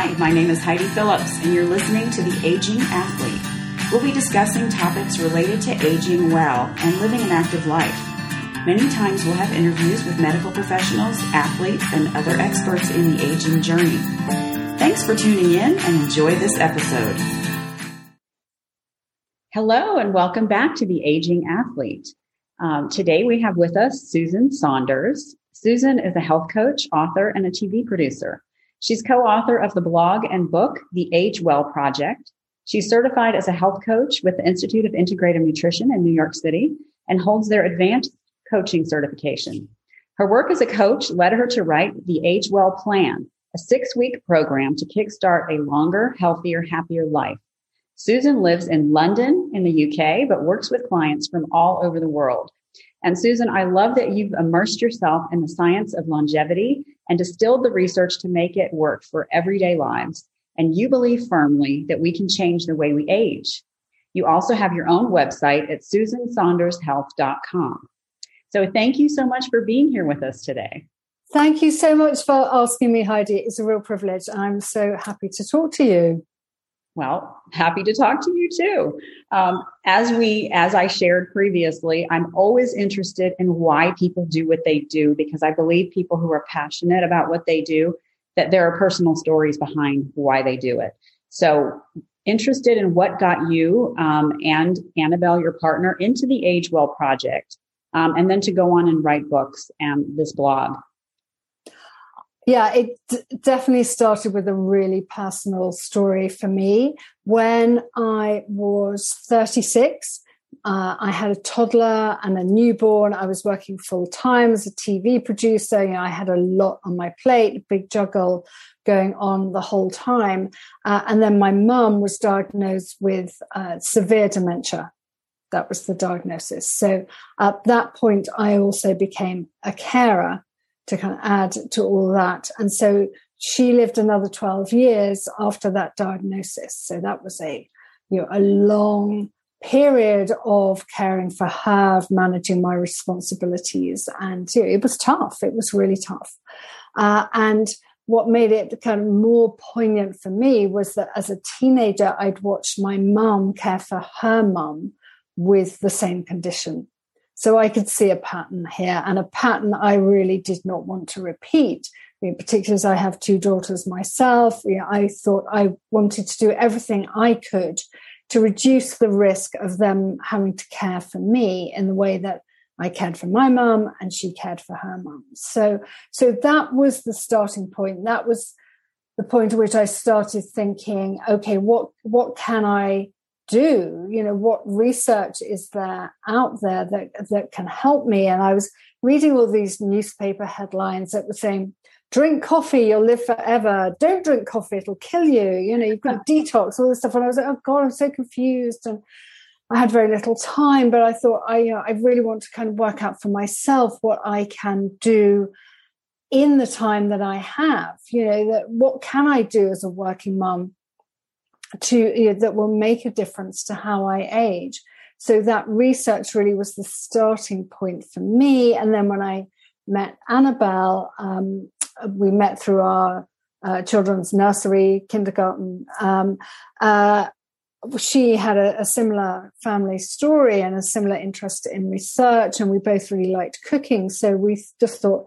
Hi, my name is Heidi Phillips, and you're listening to The Aging Athlete. We'll be discussing topics related to aging well and living an active life. Many times we'll have interviews with medical professionals, athletes, and other experts in the aging journey. Thanks for tuning in and enjoy this episode. Hello, and welcome back to The Aging Athlete. Um, today we have with us Susan Saunders. Susan is a health coach, author, and a TV producer. She's co-author of the blog and book, The Age Well Project. She's certified as a health coach with the Institute of Integrative Nutrition in New York City and holds their advanced coaching certification. Her work as a coach led her to write the Age Well Plan, a six week program to kickstart a longer, healthier, happier life. Susan lives in London in the UK, but works with clients from all over the world. And Susan, I love that you've immersed yourself in the science of longevity and distilled the research to make it work for everyday lives. And you believe firmly that we can change the way we age. You also have your own website at susansaundershealth.com. So thank you so much for being here with us today. Thank you so much for asking me, Heidi. It's a real privilege. I'm so happy to talk to you. Well, happy to talk to you too. Um, as we, as I shared previously, I'm always interested in why people do what they do because I believe people who are passionate about what they do, that there are personal stories behind why they do it. So interested in what got you um, and Annabelle, your partner, into the Age Well project, um, and then to go on and write books and this blog. Yeah, it d- definitely started with a really personal story for me. When I was 36, uh, I had a toddler and a newborn. I was working full time as a TV producer. You know, I had a lot on my plate, big juggle going on the whole time. Uh, and then my mum was diagnosed with uh, severe dementia. That was the diagnosis. So at that point, I also became a carer to kind of add to all that. And so she lived another 12 years after that diagnosis. So that was a, you know, a long period of caring for her, managing my responsibilities. And you know, it was tough. It was really tough. Uh, and what made it kind of more poignant for me was that as a teenager, I'd watched my mum care for her mum with the same condition. So I could see a pattern here and a pattern I really did not want to repeat. You know, particularly as I have two daughters myself, you know, I thought I wanted to do everything I could to reduce the risk of them having to care for me in the way that I cared for my mum and she cared for her mum. So, so that was the starting point. That was the point at which I started thinking, okay, what, what can I do you know what research is there out there that that can help me? And i was reading all these newspaper headlines that were saying drink coffee you'll live forever. Don't drink coffee it'll kill you. You know you've got detox all this stuff. And i was like oh god i'm so confused. And i had very little time but i thought i you know i really want to kind of work out for myself what i can do in the time that i have. You know that what can i do as a working mum to you know, that will make a difference to how I age. So that research really was the starting point for me. And then when I met Annabelle, um, we met through our uh, children's nursery, kindergarten. Um, uh, she had a, a, similar family story and a similar interest in research, and we both really liked cooking. So we just thought,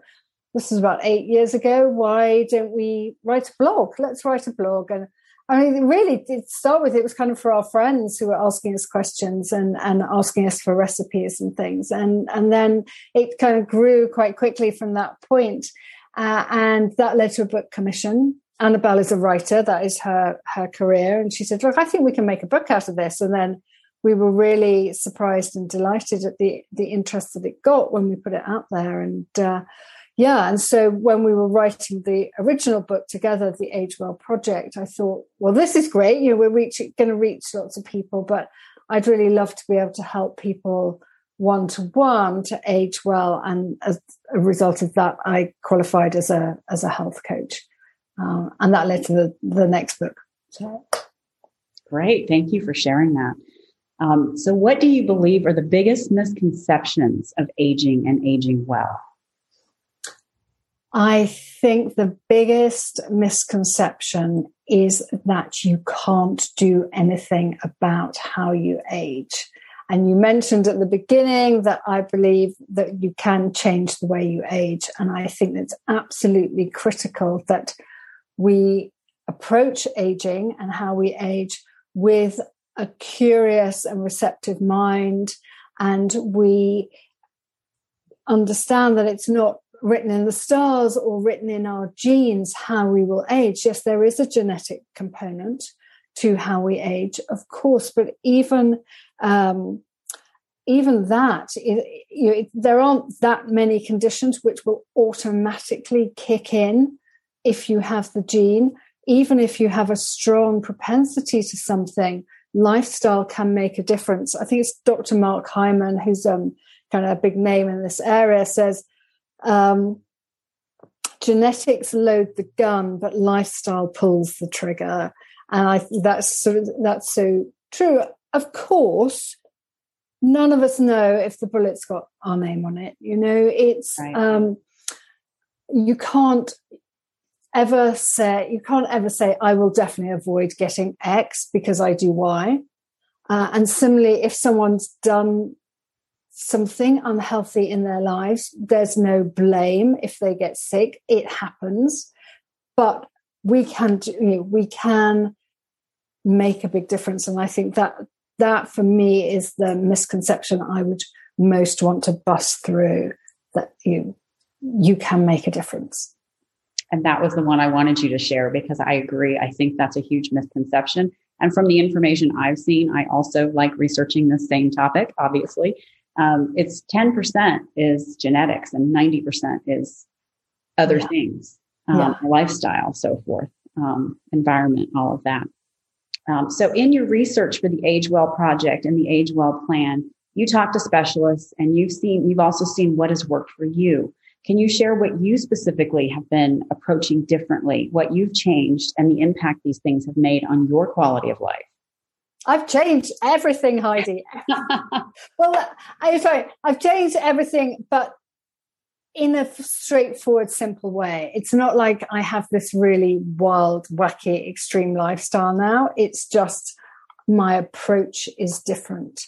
this is about eight years ago. Why don't we write a blog? Let's write a blog. And I mean, really, to start with, it was kind of for our friends who were asking us questions and, and asking us for recipes and things. And, and then it kind of grew quite quickly from that point. Uh, and that led to a book commission. Annabelle is a writer, that is her, her career. And she said, Look, I think we can make a book out of this. And then we were really surprised and delighted at the, the interest that it got when we put it out there. And, uh, yeah, and so when we were writing the original book together, the Age Well project, I thought, well, this is great. You know, we're reaching, going to reach lots of people, but I'd really love to be able to help people one to one to age well. And as a result of that, I qualified as a as a health coach, um, and that led to the the next book. So. Great, thank you for sharing that. Um, so, what do you believe are the biggest misconceptions of aging and aging well? I think the biggest misconception is that you can't do anything about how you age. And you mentioned at the beginning that I believe that you can change the way you age. And I think it's absolutely critical that we approach aging and how we age with a curious and receptive mind. And we understand that it's not written in the stars or written in our genes how we will age. Yes, there is a genetic component to how we age, of course, but even um, even that, it, you it, there aren't that many conditions which will automatically kick in if you have the gene. Even if you have a strong propensity to something, lifestyle can make a difference. I think it's Dr. Mark Hyman, who's um, kind of a big name in this area, says um, genetics load the gun, but lifestyle pulls the trigger. And I that's of, that's so true. Of course, none of us know if the bullet's got our name on it. You know, it's right. um, you can't ever say you can't ever say I will definitely avoid getting X because I do Y. Uh, and similarly, if someone's done something unhealthy in their lives. There's no blame if they get sick. It happens, but we can do, you know, we can make a big difference. And I think that that for me is the misconception I would most want to bust through that you you can make a difference. And that was the one I wanted you to share because I agree. I think that's a huge misconception. And from the information I've seen, I also like researching the same topic, obviously um, it's 10% is genetics and 90% is other yeah. things, um, yeah. lifestyle, so forth, um, environment, all of that. Um, so in your research for the Age Well project and the Age Well plan, you talk to specialists and you've seen, you've also seen what has worked for you. Can you share what you specifically have been approaching differently, what you've changed and the impact these things have made on your quality of life? I've changed everything, Heidi. well, I'm sorry, I've changed everything, but in a straightforward, simple way. It's not like I have this really wild, wacky, extreme lifestyle now. It's just my approach is different.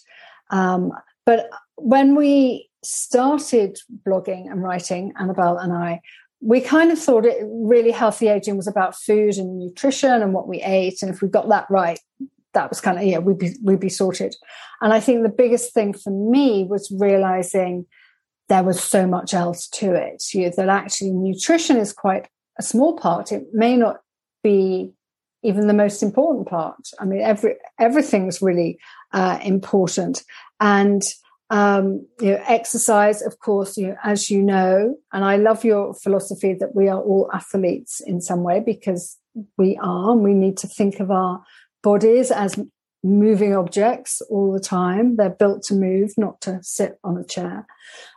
Um, but when we started blogging and writing, Annabelle and I, we kind of thought it really healthy aging was about food and nutrition and what we ate. And if we got that right, that was kind of yeah we'd be we'd be sorted. And i think the biggest thing for me was realizing there was so much else to it you know, that actually nutrition is quite a small part. It may not be even the most important part. I mean every everything's really uh, important. And um, you know, exercise, of course, you know, as you know, and I love your philosophy that we are all athletes in some way because we are, and we need to think of our bodies as moving objects all the time. They're built to move, not to sit on a chair.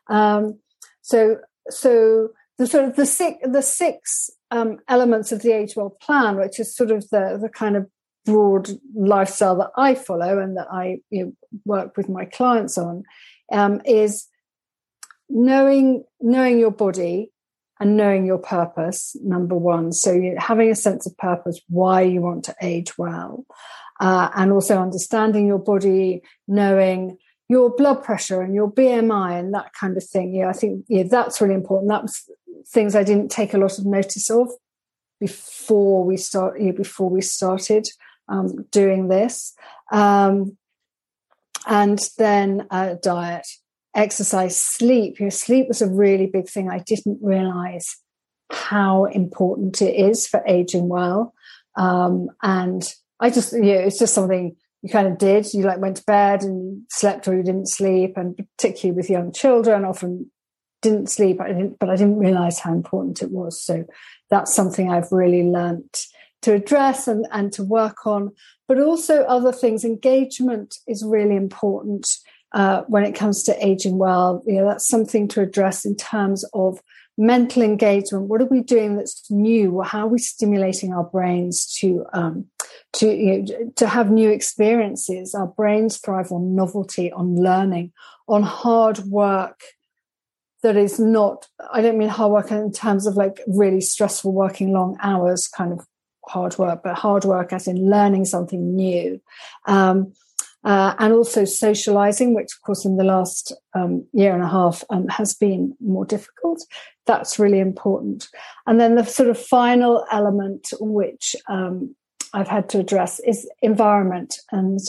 Um, so, so the sort of the six, the six um, elements of the Age Well plan, which is sort of the the kind of broad lifestyle that I follow and that I you know, work with my clients on, um, is knowing knowing your body and knowing your purpose, number one. So having a sense of purpose, why you want to age well, uh, and also understanding your body, knowing your blood pressure and your BMI and that kind of thing. Yeah, I think yeah, that's really important. That was things I didn't take a lot of notice of before we start. Yeah, before we started um, doing this, um, and then uh, diet exercise, sleep. Your sleep was a really big thing. I didn't realize how important it is for aging well. Um, and I just, you know, it's just something you kind of did. You like went to bed and slept or you didn't sleep. And particularly with young children, often didn't sleep, I didn't, but I didn't realize how important it was. So that's something I've really learnt to address and, and to work on. But also other things. Engagement is really important uh, when it comes to aging well. You know, that's something to address in terms of mental engagement. What are we doing that's new? How are we stimulating our brains to um, to you know, to have new experiences? Our brains thrive on novelty, on learning, on hard work. That is not. I don't mean hard work in terms of like really stressful working long hours, kind of hard work, but hard work as in learning something new. Um, uh, and also socializing, which, of course, in the last um, year and a half um, has been more difficult. That's really important. And then the sort of final element, which um, I've had to address, is environment and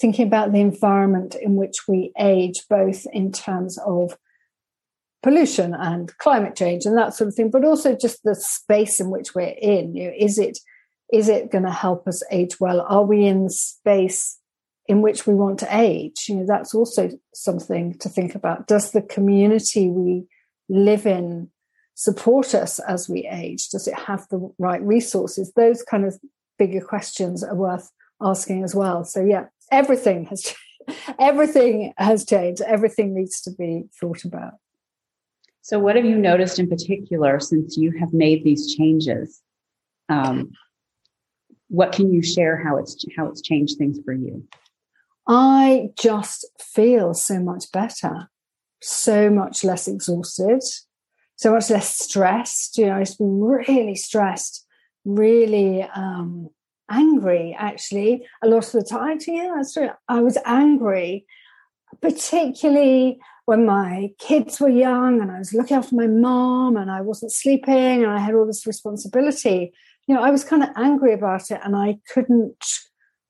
thinking about the environment in which we age, both in terms of pollution and climate change and that sort of thing, but also just the space in which we're in. You know, is it is it going to help us age well? Are we in the space in which we want to age? You know, that's also something to think about. Does the community we live in support us as we age? Does it have the right resources? Those kind of bigger questions are worth asking as well. So yeah, everything has everything has changed. Everything needs to be thought about. So, what have you noticed in particular since you have made these changes? Um, what can you share how it's how it's changed things for you? I just feel so much better, so much less exhausted, so much less stressed. You know, I've been really stressed, really um, angry. Actually, a lot of the time. Yeah. I was angry, particularly when my kids were young and I was looking after my mom and I wasn't sleeping and I had all this responsibility, you know, I was kind of angry about it and I couldn't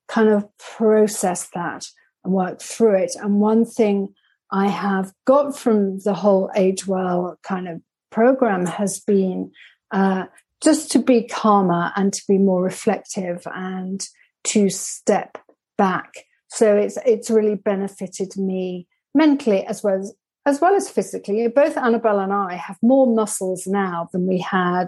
kind of process that and work through it. And one thing I have got from the whole Age Well kind of program has been uh, just to be calmer and to be more reflective and to step back. So it's it's really benefited me mentally as well as as well as physically. Both Annabelle and I have more muscles now than we had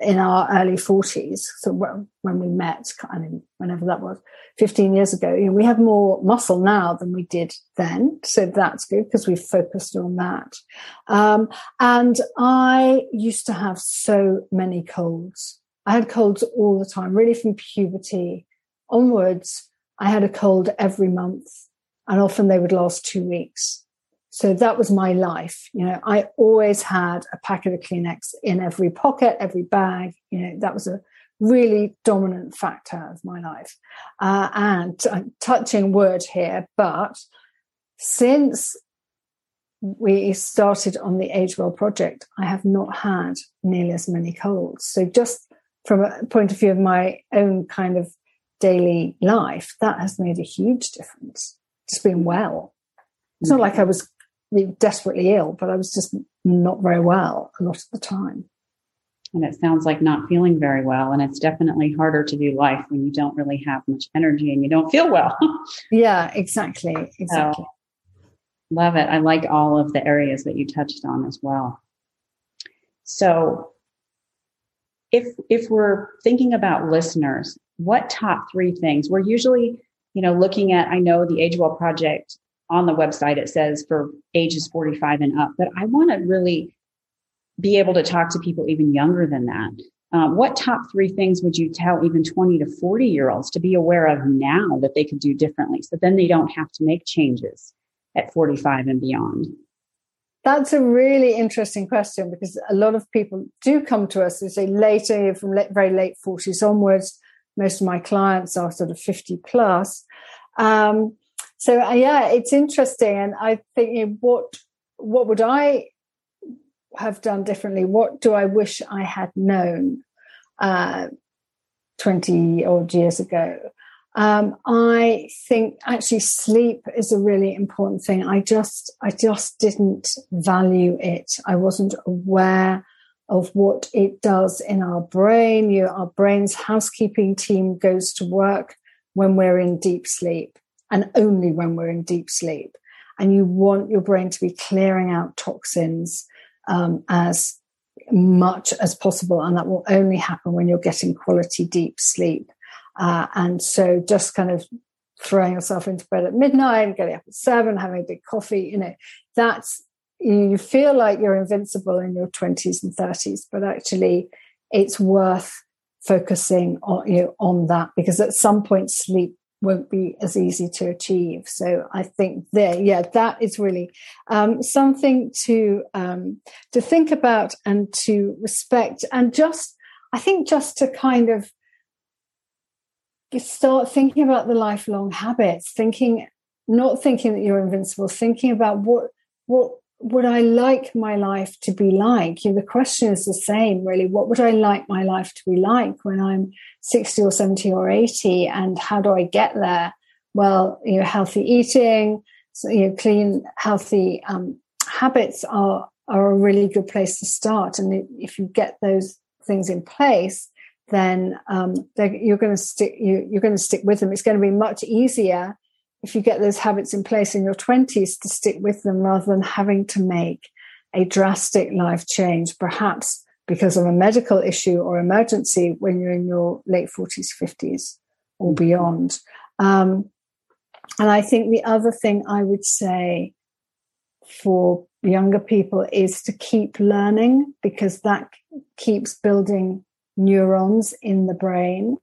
in our early 40s. So when we met, I mean, whenever that was, 15 years ago, you know, we have more muscle now than we did then. So that's good because we've focused on that. Um, and I used to have so many colds. I had colds all the time, really from puberty onwards. I had a cold every month and often they would last two weeks. So that was my life. You know, I always had a packet of Kleenex in every pocket, every bag. You know, that was a really dominant factor of my life. Uh, and touching wood here, but since we started on the Age Well project, I have not had nearly as many colds. So just from a point of view of my own kind of daily life, that has made a huge difference just being well. It's not like I was desperately ill, but I was just not very well a lot of the time. And it sounds like not feeling very well. And it's definitely harder to do life when you don't really have much energy and you don't feel well. yeah, exactly. Exactly. So, love it. I like all of the areas that you touched on as well. So if if we're thinking about listeners, what top three things? We're usually you know, looking at, I know the Age Well Project on the website, it says for ages 45 and up, but I want to really be able to talk to people even younger than that. Um, what top three things would you tell even 20 to 40 year olds to be aware of now that they could do differently? So then they don't have to make changes at 45 and beyond. That's a really interesting question because a lot of people do come to us, they say later, from very late 40s onwards. Most of my clients are sort of 50 plus. Um, so uh, yeah, it's interesting, and I think you know, what what would I have done differently? What do I wish I had known uh, twenty odd years ago? Um, I think actually sleep is a really important thing. I just I just didn't value it. I wasn't aware of what it does in our brain. You, our brain's housekeeping team goes to work when we're in deep sleep and only when we're in deep sleep. And you want your brain to be clearing out toxins um, as much as possible. And that will only happen when you're getting quality deep sleep. Uh, and so just kind of throwing yourself into bed at midnight, getting up at seven, having a big coffee, you know, that's, you feel like you're invincible in your 20s and 30s, but actually it's worth focusing on you know, on that because at some point sleep won't be as easy to achieve. So I think there, yeah, that is really um, something to um, to think about and to respect, and just I think just to kind of start thinking about the lifelong habits, thinking, not thinking that you're invincible, thinking about what, what would I like my life to be like? You know, the question is the same, really. What would I like my life to be like when I'm 60 or 70 or 80? And how do I get there? Well, you know, healthy eating, so, you know, clean, healthy um, habits are, are a really good place to start. And if you get those things in place, then um, you're going to stick you, you're going to stick with them. It's going to be much easier if you get those habits in place in your 20s to stick with them rather than having to make a drastic life change, perhaps because of a medical issue or emergency when you're in your late 40s, 50s, or beyond. Um, and I think the other thing I would say for younger people is to keep learning because that keeps building neurons in the brain.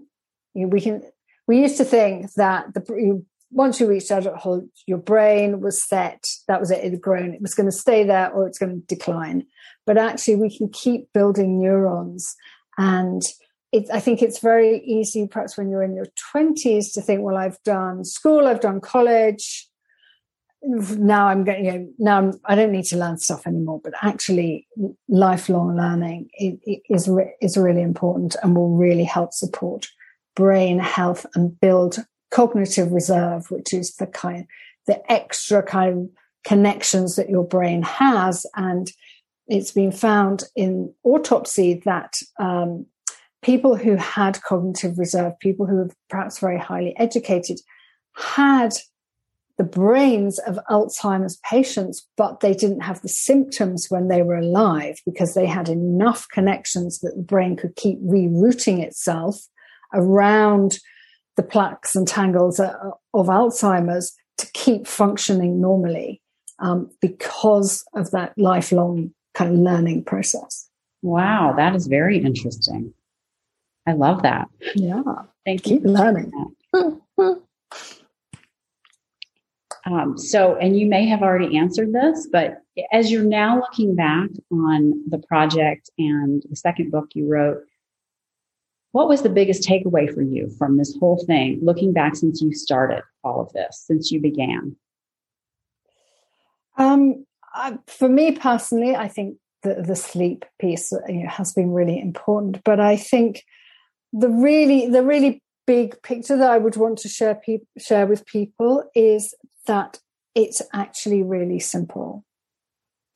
You know, we can we used to think that the once you reached adulthood, your brain was set. That was it. It had grown. It was going to stay there or it's going to decline. But actually, we can keep building neurons. And it, I think it's very easy, perhaps when you're in your 20s, to think, well, I've done school, I've done college. Now I'm getting, you know, now I'm, I don't need to learn stuff anymore. But actually, lifelong learning is, is really important and will really help support brain health and build cognitive reserve, which is the kind, the extra kind of connections that your brain has. And it's been found in autopsy that um, people who had cognitive reserve, people who were perhaps very highly educated, had the brains of Alzheimer's patients, but they didn't have the symptoms when they were alive because they had enough connections that the brain could keep rerouting itself around the plaques and tangles of Alzheimer's to keep functioning normally um, because of that lifelong kind of learning process. Wow, that is very interesting. I love that. Yeah. Thank keep you. learning. um, so, and you may have already answered this, but as you're now looking back on the project and the second book you wrote, what was the biggest takeaway for you from this whole thing, looking back since you started all of this, since you began? Um, for me personally, I think the, the sleep piece you know, has been really important. But I think the really, the really big picture that I would want to share pe- share with people is that it's actually really simple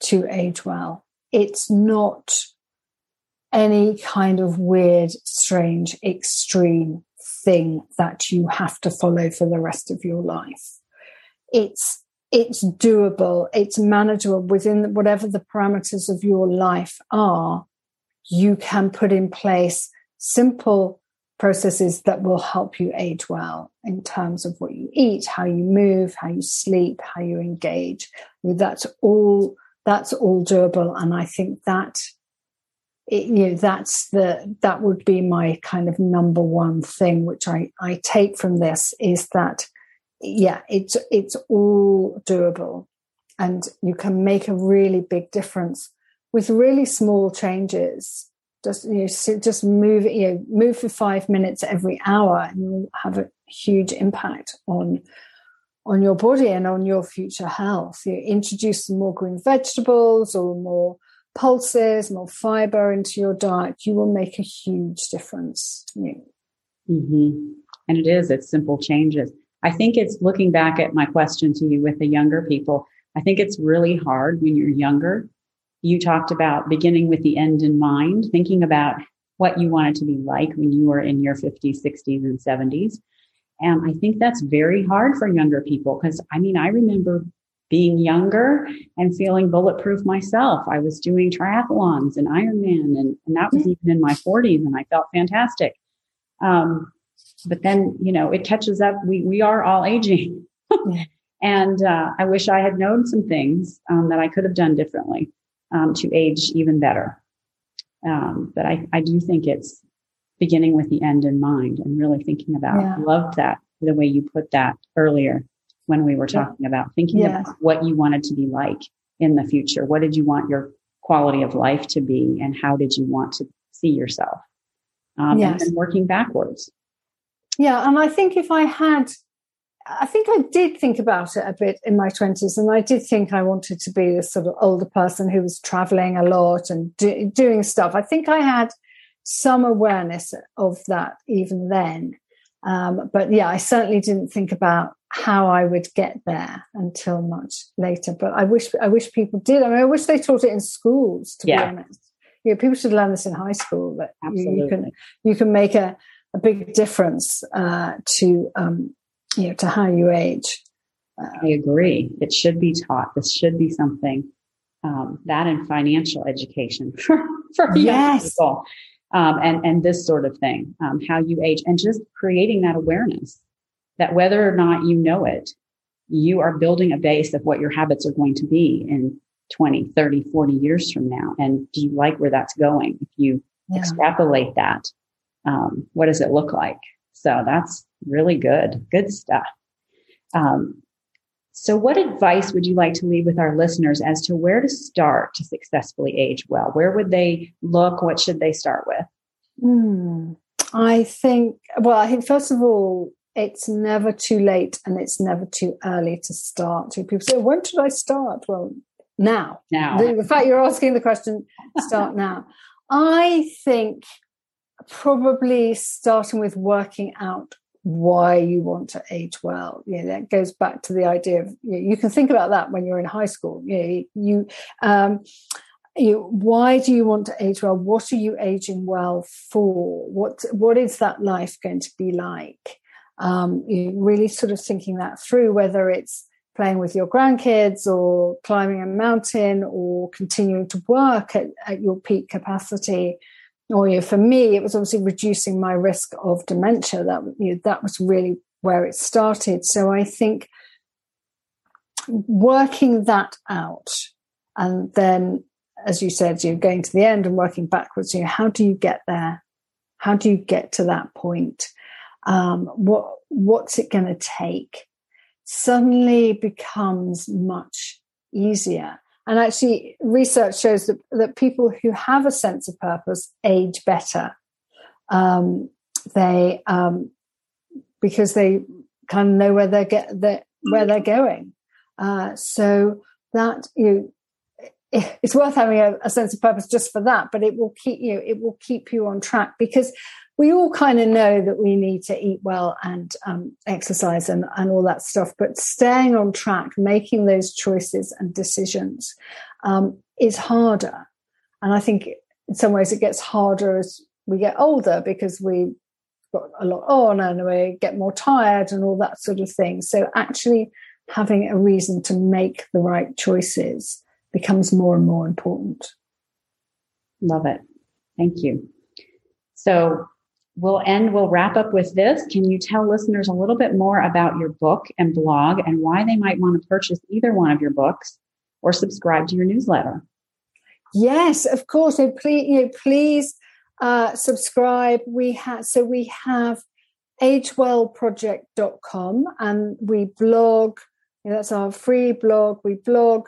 to age well. It's not any kind of weird, strange, extreme thing that you have to follow for the rest of your life. It's it's doable, it's manageable within whatever the parameters of your life are. You can put in place simple processes that will help you age well in terms of what you eat, how you move, how you sleep, how you engage. That's all that's all doable. And I think that it, you know that's the that would be my kind of number one thing which i i take from this is that yeah it's it's all doable. And you can make a really big difference with really small changes. Just you know just move you know move for 5 minutes every hour and you'll have a huge impact on on your body and on your future health. You introduce some more green vegetables or more pulses, more fiber into your diet, you will make a huge difference. Mm-hmm. And it is, it's simple changes. I think it's looking back at my question to you with the younger people. I think it's really hard when you're younger. You talked about beginning with the end in mind, thinking about what you wanted to be like when you were in your 50s, 60s, and 70s. And I think that's very hard for younger people because I mean, I remember being younger and feeling bulletproof myself. I was doing triathlons and Ironman, and, and that was even in my 40s, and I felt fantastic. Um, but then, you know, it catches up. We we are all aging, and uh, I wish I had known some things um, that I could have done differently um, to age even better. Um, but I I do think it's beginning with the end in mind and really thinking about. Yeah. Loved that the way you put that earlier when we were talking about thinking yes. about what you wanted to be like in the future. What did you want your quality of life to be, and how did you want to see yourself? Um, yes. And working backwards. Yeah, and I think if I had, I think I did think about it a bit in my 20s, and I did think I wanted to be this sort of older person who was traveling a lot and do, doing stuff. I think I had some awareness of that even then. Um, but yeah, I certainly didn't think about how I would get there until much later. But I wish I wish people did. I mean, I wish they taught it in schools. To yeah. be honest, you know, people should learn this in high school. That you, you, can you can make a, a big difference uh, to um, you know to how you age. Uh, I agree. It should be taught. This should be something um, that in financial education for for yes. young people um, and and this sort of thing, um, how you age, and just creating that awareness that whether or not you know it, you are building a base of what your habits are going to be in 20, 30, 40 years from now. And do you like where that's going? If you yeah. extrapolate that, um, what does it look like? So that's really good, good stuff. Um, so, what advice would you like to leave with our listeners as to where to start to successfully age well? Where would they look? What should they start with? Hmm. I think, well, I think first of all, it's never too late and it's never too early to start. So, people say, when should I start? Well, now. Now. The, the fact you're asking the question, start now. I think probably starting with working out why you want to age well. You know, that goes back to the idea of you, know, you can think about that when you're in high school. You, know, you, um, you, why do you want to age well? What are you aging well for? What what is that life going to be like? Um, really sort of thinking that through, whether it's playing with your grandkids or climbing a mountain or continuing to work at, at your peak capacity or you know, for me, it was obviously reducing my risk of dementia. That you know, that was really where it started. So I think working that out, and then, as you said, you're going to the end and working backwards. You know, how do you get there? How do you get to that point? Um, what what's it going to take? Suddenly becomes much easier and actually, research shows that, that people who have a sense of purpose age better. Um, they um, because they kind of know where they're get where they're going. Uh, so that you it's worth having a, a, sense of purpose just for that, but it will keep you it will keep you on track because we all kind of know that we need to eat well and um, exercise and, and all that stuff, but staying on track, making those choices and decisions um, is harder. And I think in some ways it gets harder as we get older because we got a lot on and we get more tired and all that sort of thing. So actually having a reason to make the right choices becomes more and more important. Love it. Thank you. So we'll end, we'll wrap up with this. Can you tell listeners a little bit more about your book and blog and why they might want to purchase either one of your books or subscribe to your newsletter? Yes, of course. So please, you know, please uh, subscribe. We have so we have agewellproject.com and we blog. You know, that's our free blog. We blog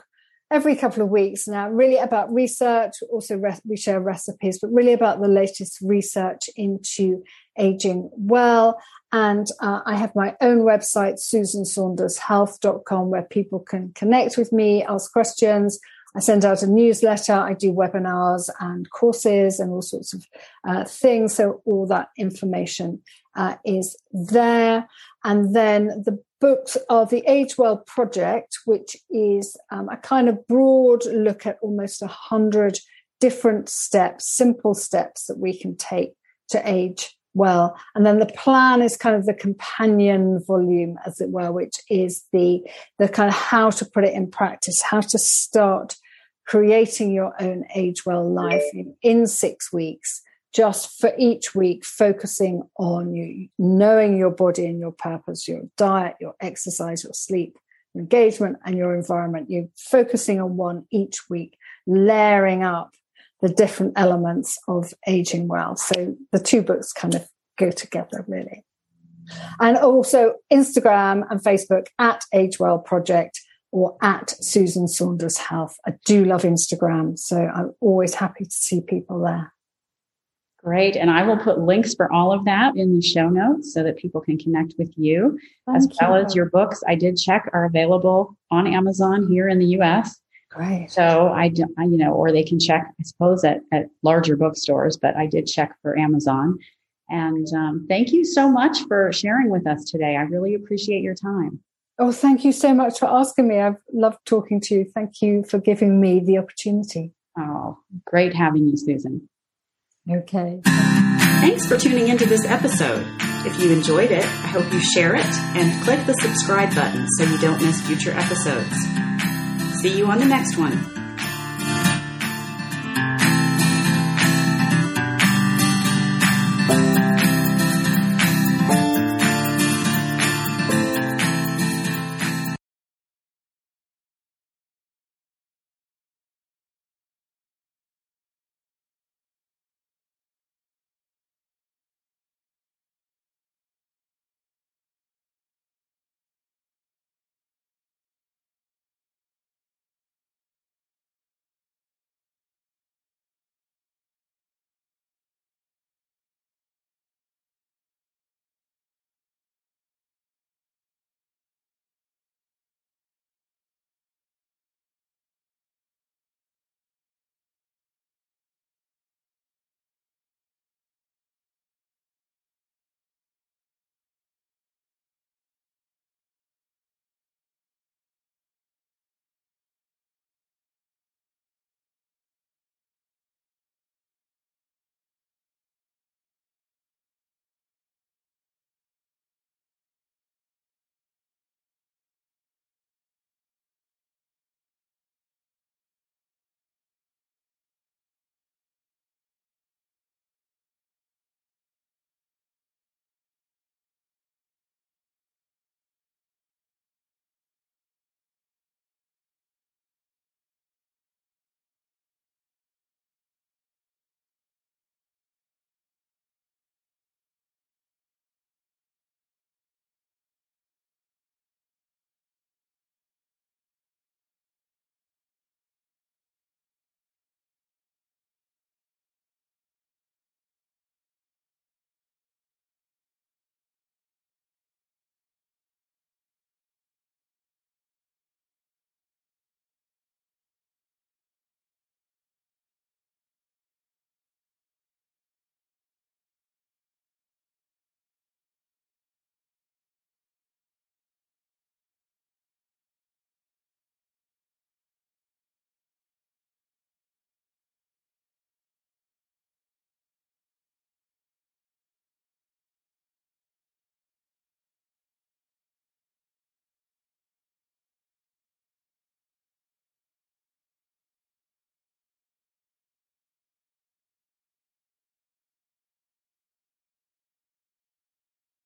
every couple of weeks now, really about research. Also, re- we share recipes, but really about the latest research into aging well. And uh, I have my own website, susansaundershealth.com, where people can connect with me, ask questions. I send out a newsletter. I do webinars and courses and all sorts of uh, things. So all that information uh, is there. And then the books are the Age Well Project, which is um, a kind of broad look at almost a hundred different steps, simple steps that we can take to age well. And then the plan is kind of the companion volume, as it were, which is the the kind of how to put it in practice, how to start creating your own age well life in, in six weeks just for each week focusing on you knowing your body and your purpose your diet your exercise your sleep your engagement and your environment. You're focusing on one each week layering up the different elements of aging well. So the two books kind of go together really. And also instagram and facebook at age well project or at susan saunders health. I do love instagram so i'm always happy to see people there Great. And I will put links for all of that in the show notes so that people can connect with you Thank as well you. as your books. I did check are available on Amazon here in the US. Great. So I, you know, or they can check, I suppose, at, at larger bookstores, but I did check for Amazon. And um, thank you so much for sharing with us today. I really appreciate your time. Oh, thank you so much for asking me. I've loved talking to you. Thank you for giving me the opportunity. Oh, great having you, Susan. Okay. Thanks for tuning into this episode. If you enjoyed it, I hope you share it and click the subscribe button so you don't miss future episodes. See you on the next one.